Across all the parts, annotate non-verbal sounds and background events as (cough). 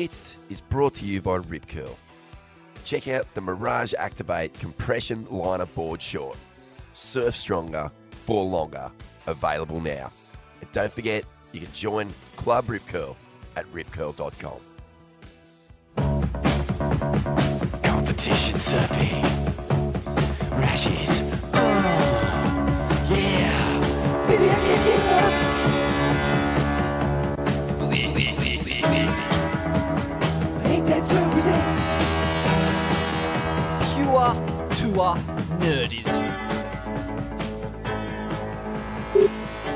Blitzed is brought to you by Rip Curl. Check out the Mirage Activate compression liner board short. Surf stronger for longer. Available now. And don't forget, you can join Club Rip Curl at ripcurl.com. Competition surfing. Rashes. Pure tour nerdism.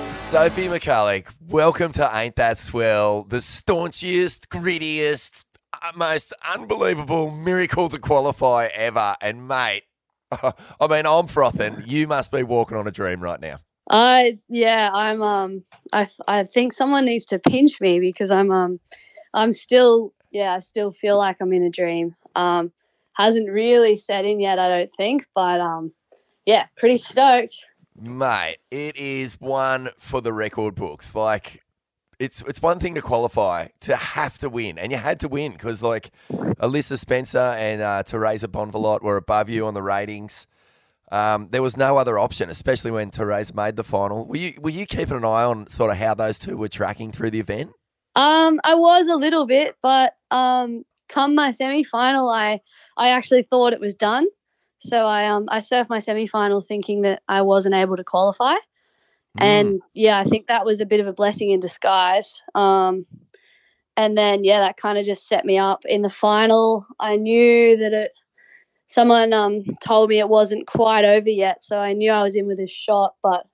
Sophie McCulloch, welcome to Ain't That Swell, the staunchiest, grittiest, uh, most unbelievable miracle to qualify ever. And mate, (laughs) I mean, I'm frothing. You must be walking on a dream right now. I yeah, I'm um I I think someone needs to pinch me because I'm um I'm still yeah, I still feel like I'm in a dream. Um hasn't really set in yet, I don't think, but um yeah, pretty stoked. Mate, it is one for the record books. Like, it's it's one thing to qualify, to have to win, and you had to win because like Alyssa Spencer and uh, Teresa Bonvalot were above you on the ratings. Um, there was no other option, especially when Teresa made the final. Were you were you keeping an eye on sort of how those two were tracking through the event? Um I was a little bit, but um come my semi final I I actually thought it was done. So I um I surfed my semi final thinking that I wasn't able to qualify. And yeah, I think that was a bit of a blessing in disguise. Um, and then yeah, that kind of just set me up in the final. I knew that it. Someone um told me it wasn't quite over yet, so I knew I was in with a shot. But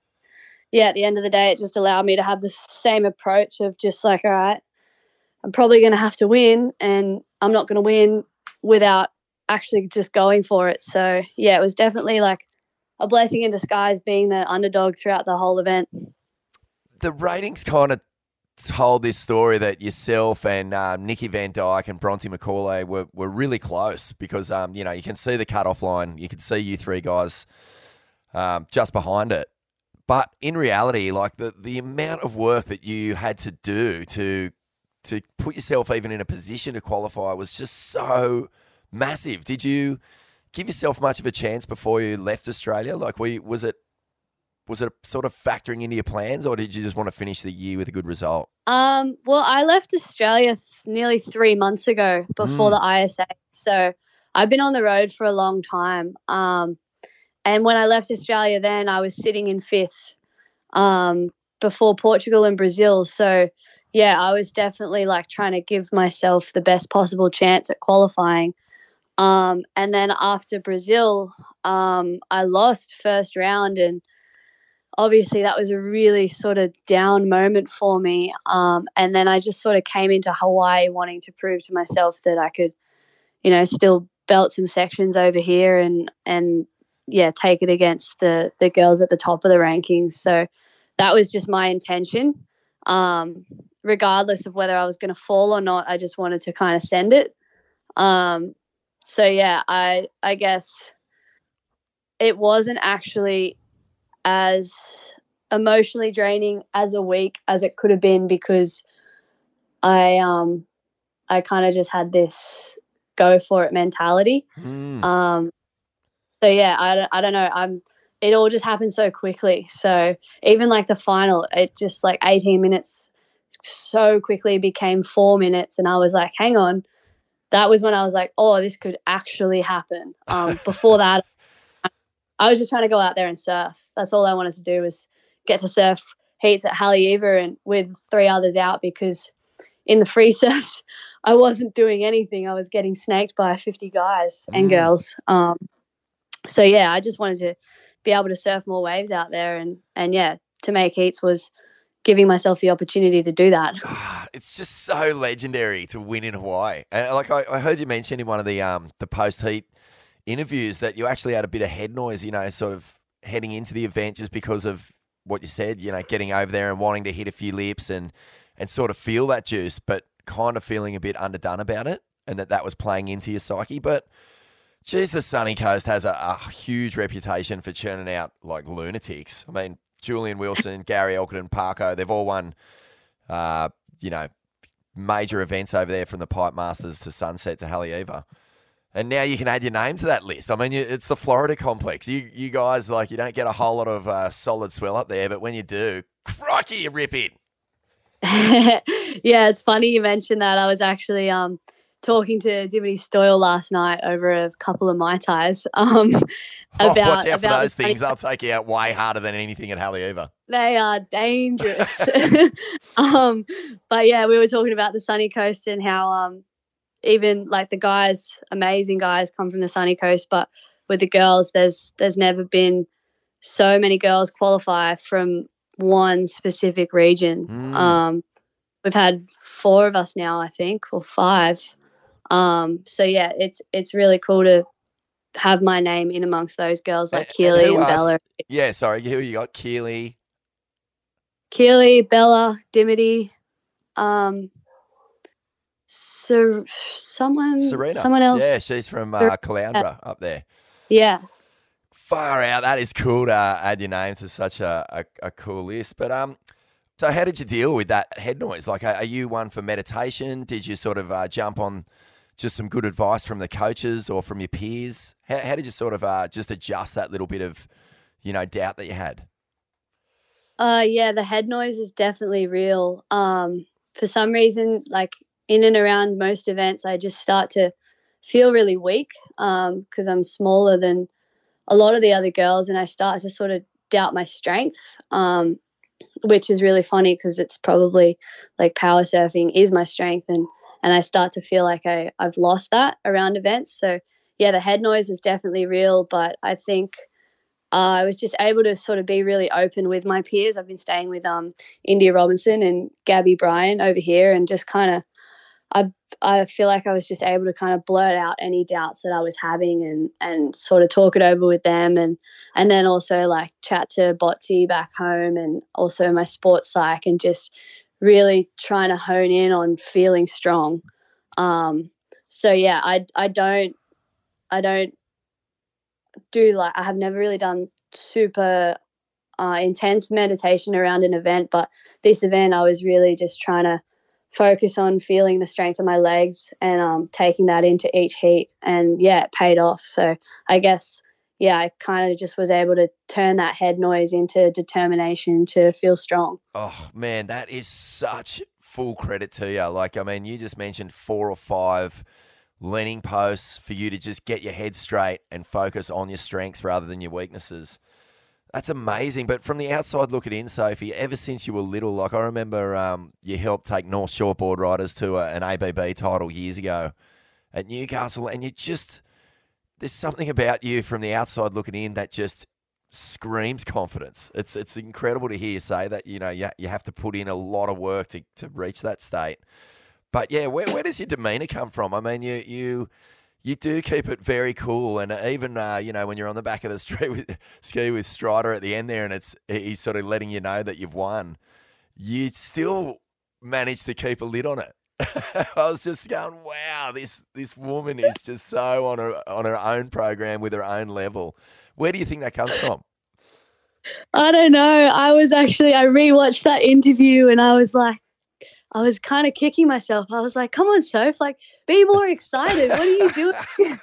yeah, at the end of the day, it just allowed me to have the same approach of just like, all right, I'm probably going to have to win, and I'm not going to win without actually just going for it. So yeah, it was definitely like a blessing in disguise being the underdog throughout the whole event. the ratings kind of told this story that yourself and um, Nikki Van Dijk and Bronte Macaulay were, were really close because um, you know you can see the cutoff line, you can see you three guys um, just behind it. But in reality, like the, the amount of work that you had to do to to put yourself even in a position to qualify was just so massive. Did you give yourself much of a chance before you left Australia? Like, were you, was it was it sort of factoring into your plans, or did you just want to finish the year with a good result? Um, well, I left Australia th- nearly three months ago before the ISA, so I've been on the road for a long time. Um, and when I left Australia, then I was sitting in fifth um, before Portugal and Brazil. So yeah, I was definitely like trying to give myself the best possible chance at qualifying. Um, and then after Brazil, um, I lost first round, and obviously that was a really sort of down moment for me. Um, and then I just sort of came into Hawaii wanting to prove to myself that I could, you know, still belt some sections over here and and yeah, take it against the the girls at the top of the rankings. So that was just my intention. Um, regardless of whether I was going to fall or not, I just wanted to kind of send it. Um, so yeah, I I guess it wasn't actually as emotionally draining as a week as it could have been because I um I kind of just had this go for it mentality. Mm. Um, so yeah, I don't, I don't know. I'm. It all just happened so quickly. So even like the final, it just like 18 minutes so quickly became four minutes, and I was like, hang on. That was when I was like, oh, this could actually happen. Um, (laughs) before that, I was just trying to go out there and surf. That's all I wanted to do was get to surf heats at Haleiwa and with three others out because in the free (laughs) surfs, I wasn't doing anything. I was getting snaked by 50 guys and Mm. girls. Um, so yeah, I just wanted to be able to surf more waves out there, and and yeah, to make heats was giving myself the opportunity to do that. (sighs) It's just so legendary to win in Hawaii. And like I, I heard you mention in one of the um the post heat interviews that you actually had a bit of head noise, you know, sort of heading into the event just because of what you said, you know, getting over there and wanting to hit a few lips and and sort of feel that juice, but kind of feeling a bit underdone about it, and that that was playing into your psyche. But geez, the Sunny Coast has a, a huge reputation for churning out like lunatics. I mean, Julian Wilson, Gary Elkerton, Parko, they've all won, uh, you know, major events over there from the Pipe Masters to Sunset to Haleiwa. And now you can add your name to that list. I mean, you, it's the Florida complex. You you guys like you don't get a whole lot of uh, solid swell up there, but when you do, crikey, you rip it. (laughs) yeah, it's funny you mentioned that. I was actually um talking to Dimity Stoyle last night over a couple of mai tais (laughs) Um, Oh, about watch out about the those things. They'll take you out way harder than anything at Haleiwa. They are dangerous. (laughs) (laughs) um, but yeah, we were talking about the sunny coast and how um even like the guys, amazing guys, come from the sunny coast, but with the girls, there's there's never been so many girls qualify from one specific region. Mm. Um, we've had four of us now, I think, or five. Um, so yeah, it's it's really cool to have my name in amongst those girls like And- and Keely who and? Bella. Yeah, sorry. Who you got? Keely. Keely, Bella, Dimity, um, Ser- someone, Serena. someone else. Yeah, she's from uh, Caloundra up there. Yeah. Far out. That is cool to add your name to such a, a, a cool list. But um, so how did you deal with that head noise? Like, are are you one for meditation? Did you sort of uh, jump on just some good advice from the coaches or from your peers? How, how did you sort of uh, just adjust that little bit of, you know, doubt that you had? Uh, yeah, the head noise is definitely real. Um, for some reason, like in and around most events, I just start to feel really weak because I'm smaller than a lot of the other girls, and I start to sort of doubt my strength, um, which is really funny because it's probably like power surfing is my strength, and and I start to feel like I I've lost that around events. So yeah, the head noise is definitely real, but I think uh, I was just able to sort of be really open with my peers. I've been staying with um, India Robinson and Gabby Bryan over here, and just kind of, I I feel like I was just able to kind of blurt out any doubts that I was having, and and sort of talk it over with them, and and then also like chat to Botsy back home, and also my sports psych, and just really trying to hone in on feeling strong. Um, so yeah, I I don't I don't do like I have never really done super uh, intense meditation around an event, but this event I was really just trying to focus on feeling the strength of my legs and um, taking that into each heat, and yeah, it paid off. So I guess yeah, I kind of just was able to turn that head noise into determination to feel strong. Oh man, that is such full credit to you. Like, I mean, you just mentioned four or five leaning posts for you to just get your head straight and focus on your strengths rather than your weaknesses. That's amazing. But from the outside looking in, Sophie, ever since you were little, like I remember um, you helped take North Shore Board Riders to a, an ABB title years ago at Newcastle, and you just, there's something about you from the outside looking in that just screams confidence. It's it's incredible to hear you say that. You know, you, you have to put in a lot of work to, to reach that state. But yeah, where, where does your demeanor come from? I mean, you you you do keep it very cool, and even uh, you know when you're on the back of the (laughs) street with ski with Strider at the end there, and it's he's sort of letting you know that you've won. You still manage to keep a lid on it. (laughs) I was just going, wow, this this woman is just so on her on her own program with her own level. Where do you think that comes from? I don't know. I was actually I rewatched that interview and I was like, I was kind of kicking myself. I was like, "Come on, Soph! Like, be more excited. What are you doing?" (laughs)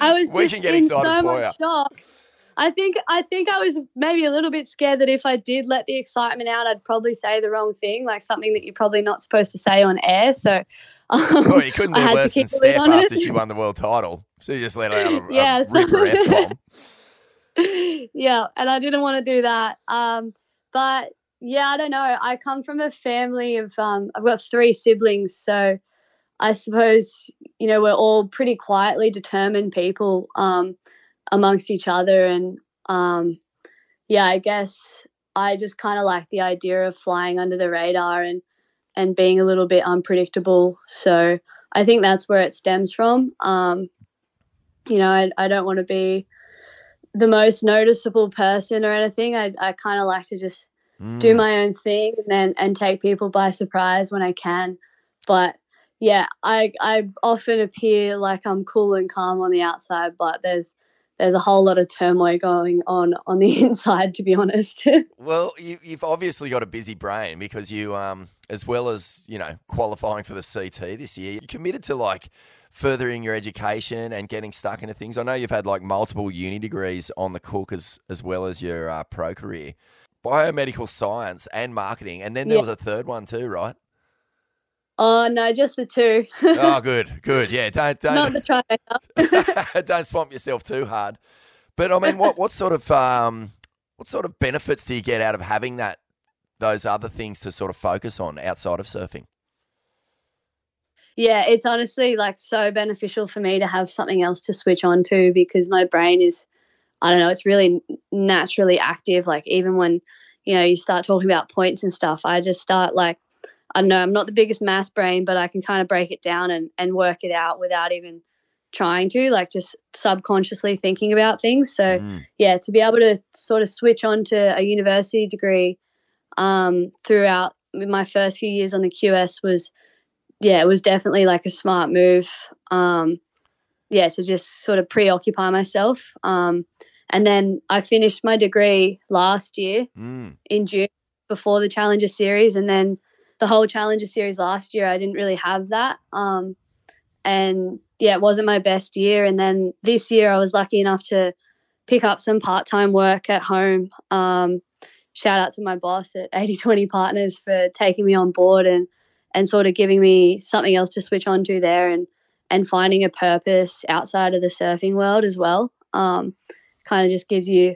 I was We just in so much shock. I think I think I was maybe a little bit scared that if I did let the excitement out, I'd probably say the wrong thing, like something that you're probably not supposed to say on air. So, um, Well, you couldn't I do had to worse than keep a lid Steph on it. after she won the world title. She just let out a, (laughs) Yeah, a so- ripper F (laughs) bomb. yeah, and I didn't want to do that. Um, but yeah, I don't know. I come from a family of um, I've got three siblings, so I suppose you know we're all pretty quietly determined people um, amongst each other, and um, yeah, I guess I just kind of like the idea of flying under the radar and and being a little bit unpredictable. So I think that's where it stems from. Um, you know, I, I don't want to be the most noticeable person or anything. I, I kind of like to just do Mm. my own thing and then and take people by surprise when I can. But yeah, I I often appear like I'm cool and calm on the outside, but there's there's a whole lot of turmoil going on on the (laughs) inside, to be honest. (laughs) well, you, have obviously got a busy brain because you, um, as well as you know, qualifying for the CT this year, you're committed to like furthering your education and getting stuck into things. I know you've had like multiple uni degrees on the cook as as well as your uh, pro career, biomedical science and marketing, and then there yeah. was a third one too, right? Oh no, just the two. oh, (laughs) good, good. Yeah, don't don't not the (laughs) trifecta. don't swamp yourself too hard. But I mean, what what sort of um, what sort of benefits do you get out of having that those other things to sort of focus on outside of surfing? Yeah, it's honestly like so beneficial for me to have something else to switch on to because my brain is, I don't know, it's really naturally active. Like even when you know you start talking about points and stuff, I just start like I don't know, I'm not the biggest mass brain, but I can kind of break it down and, and work it out without even trying to, like just subconsciously thinking about things. So, mm. yeah, to be able to sort of switch on to a university degree um, throughout my first few years on the QS was, yeah, it was definitely like a smart move. Um, yeah, to just sort of preoccupy myself. Um, and then I finished my degree last year mm. in June before the Challenger Series. And then the whole Challenger series last year, I didn't really have that. Um, and yeah, it wasn't my best year. And then this year, I was lucky enough to pick up some part time work at home. Um, shout out to my boss at 8020 Partners for taking me on board and and sort of giving me something else to switch on to there and and finding a purpose outside of the surfing world as well. Um, kind of just gives you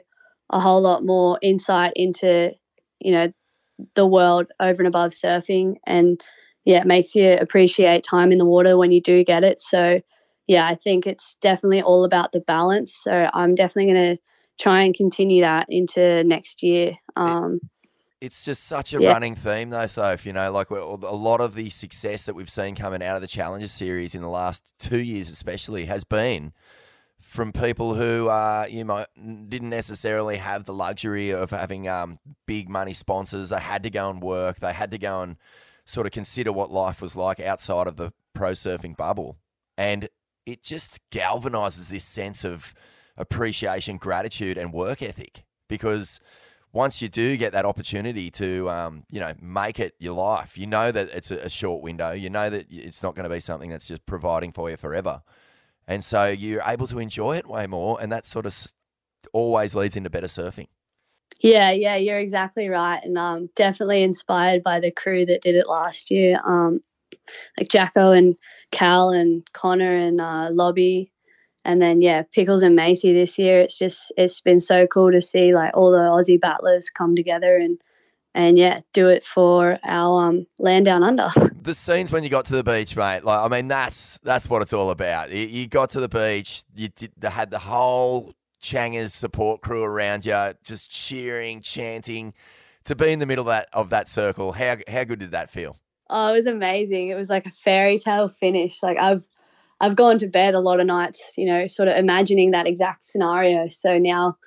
a whole lot more insight into you know the world over and above surfing. And yeah it makes you appreciate time in the water when you do get it. So yeah i think it's definitely all about the balance. So i'm definitely going to try and continue that into next year. Um, it's just such a yeah. running theme though soph you know like a lot of the success that we've seen coming out of the challenger series in the last two years especially has been from people who uh, you might didn't necessarily have the luxury of having um, big money sponsors. They had to go and work. They had to go and sort of consider what life was like outside of the pro surfing bubble, and it just galvanizes this sense of appreciation, gratitude, and work ethic because once you do get that opportunity to, um, you know, make it your life, you know that it's a, a short window. You know that it's not going to be something that's just providing for you forever. And so you're able to enjoy it way more. And that sort of always leads into better surfing. Yeah, yeah, you're exactly right. And um, definitely inspired by the crew that did it last year. Um, like Jacko and Cal and Connor and uh, Lobby. And then, yeah, Pickles and Macy this year. It's just, it's been so cool to see like all the Aussie battlers come together and and yeah, do it for our um, land down under. (laughs) The scenes when you got to the beach, mate. Like, I mean, that's that's what it's all about. You, you got to the beach, you did, had the whole Changers support crew around you, just cheering, chanting. To be in the middle of that of that circle, how how good did that feel? Oh, it was amazing. It was like a fairy tale finish. Like I've I've gone to bed a lot of nights, you know, sort of imagining that exact scenario. So now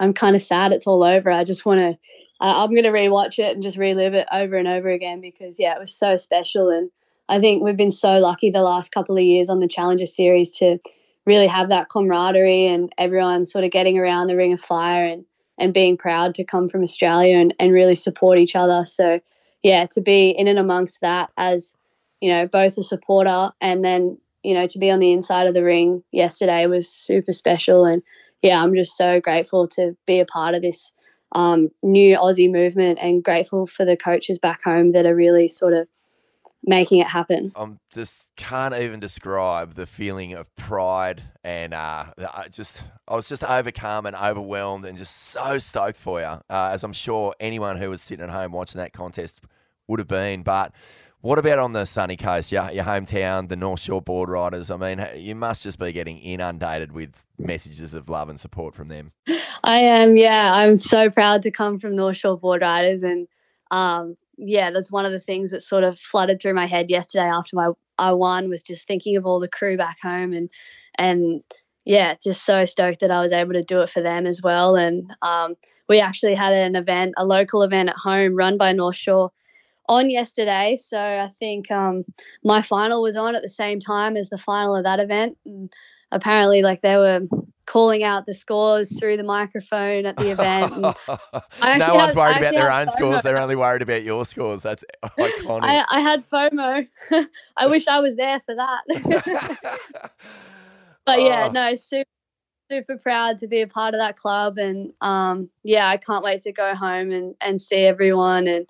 I'm kind of sad it's all over. I just want to uh, I'm going to rewatch it and just relive it over and over again because yeah, it was so special. And I think we've been so lucky the last couple of years on the Challenger Series to really have that camaraderie and everyone sort of getting around the Ring of Fire and and being proud to come from Australia and, and really support each other. So yeah, to be in and amongst that as you know both a supporter and then you know to be on the inside of the ring yesterday was super special and yeah i'm just so grateful to be a part of this um, new Aussie movement and grateful for the coaches back home that are really sort of making it happen. I just can't even describe the feeling of pride and uh, I just I was just overcome and overwhelmed and just so stoked for you, uh, as I'm sure anyone who was sitting at home watching that contest would have been. But what about on the sunny coast, your, your hometown, the North Shore board riders? I mean, you must just be getting inundated with messages of love and support from them. I am, yeah. I'm so proud to come from North Shore board riders. And um, yeah, that's one of the things that sort of flooded through my head yesterday after my I won was just thinking of all the crew back home and and yeah, just so stoked that I was able to do it for them as well. And um, we actually had an event, a local event at home run by North Shore on yesterday. So I think um, my final was on at the same time as the final of that event. And apparently, like they were calling out the scores through the microphone at the event. (laughs) No actually one's had- worried about their own scores. They're only worried about your scores. That's (laughs) iconic. I, I had FOMO. (laughs) I wish I was there for that. but yeah, Oh. no, super, super proud to be a part of that club, and um, yeah, I can't wait to go home and and see everyone, and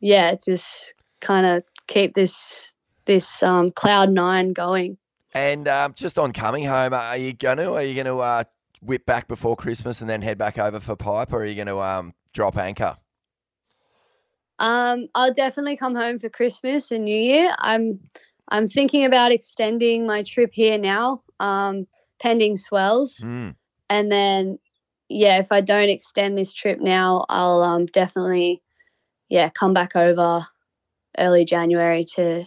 yeah, just kind of keep this this um, cloud nine going. And um, just on coming home, are you gonna are you gonna uh, whip back before Christmas and then head back over for pipe, or are you gonna um, drop anchor? Um, I'll definitely come home for Christmas and New Year. I'm I'm thinking about extending my trip here now, um, pending swells. Mm. and then yeah if i don't extend this trip now i'll um, definitely yeah come back over early january to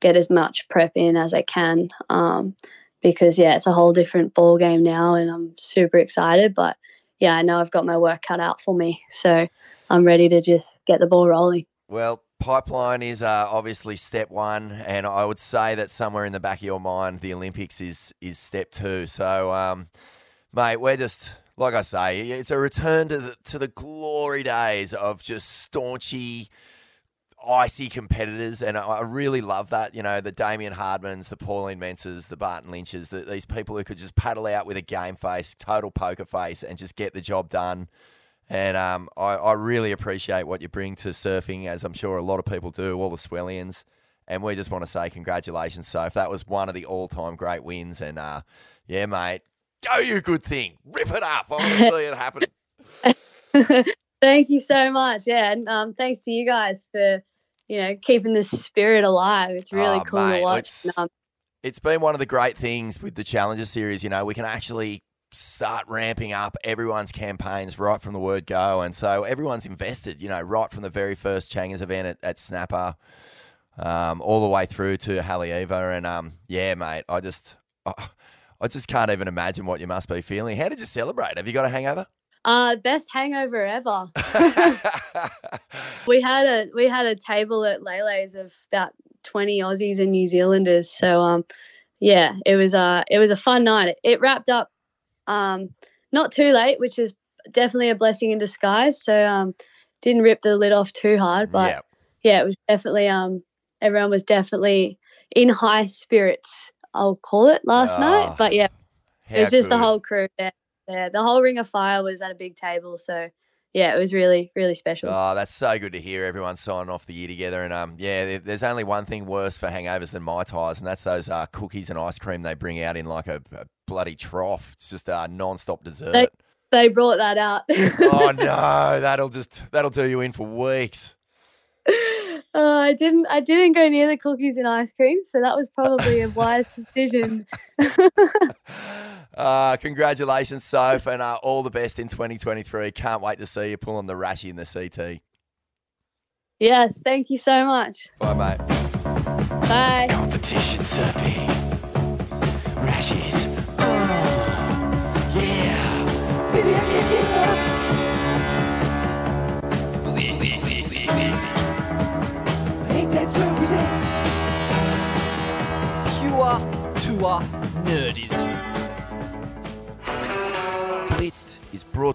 get as much prep in as i can um, because yeah it's a whole different ball game now and i'm super excited but yeah i know i've got my work cut out for me so i'm ready to just get the ball rolling Well, pipeline is uh, obviously step one, and I would say that somewhere in the back of your mind, the Olympics is is step two. So, um, mate, we're just like I say, it's a return to the to the glory days of just staunchy, icy competitors, and I, I really love that. You know, the Damien Hardmans, the Pauline Menczers, the Barton Lynches, the, these people who could just paddle out with a game face, total poker face, and just get the job done. And um, I, I really appreciate what you bring to surfing, as I'm sure a lot of people do, all the Swellians. And we just want to say congratulations, So if That was one of the all time great wins. And uh, yeah, mate, go you good thing. Rip it up. I want to (laughs) see it happen. (laughs) thank you so much yeah and um, thanks to you guys for you know keeping the spirit alive it's really Oh, cool mate, to watch it's- um, It's been one of the great things with the Challenger Series. You know, we can actually start ramping up everyone's campaigns right from the word go. And so everyone's invested, you know, right from the very first Changers event at, at Snapper um, all the way through to Haleiwa. And um, yeah, mate, I just. I, I just can't even imagine what you must be feeling. How did you celebrate? Have you got a hangover? uh best hangover ever (laughs) we had a we had a table at Lei Lei's of about 20 Aussies and New Zealanders. So um yeah, it was uh it was a fun night. It, it wrapped up um not too late, which is definitely a blessing in disguise. So um didn't rip the lid off too hard, but yeah. yeah, it was definitely um everyone was definitely in high spirits, I'll call it last Ah, night. But yeah, it was just the whole crew there. Yeah, the whole ring of fire was at a big table. So yeah, it was really, really special. Oh, that's so good to hear. Everyone signing off the year together, and um, yeah, there's only one thing worse for hangovers than mai tais, and that's those uh, cookies and ice cream they bring out in like a, a bloody trough. It's just a non-stop dessert. they brought that out. oh (laughs) no, that'll just that'll do you in for weeks. (laughs) Uh, I didn't. I didn't go near the cookies and ice cream, so that was probably a wise (laughs) decision. Uh, (laughs) congratulations, Soph, and uh, all the best in 2023. Can't wait to see you pulling the rashy in the CT. Yes, thank you so much. Bye, mate. Bye. Competition surfing.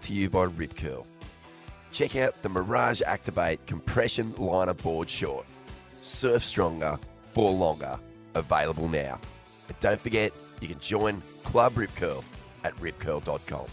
To you by Rip Curl. Check out the Mirage Activate compression liner board short. Surf stronger for longer. Available now. And don't forget, you can join Club Rip Curl at ripcurl.com.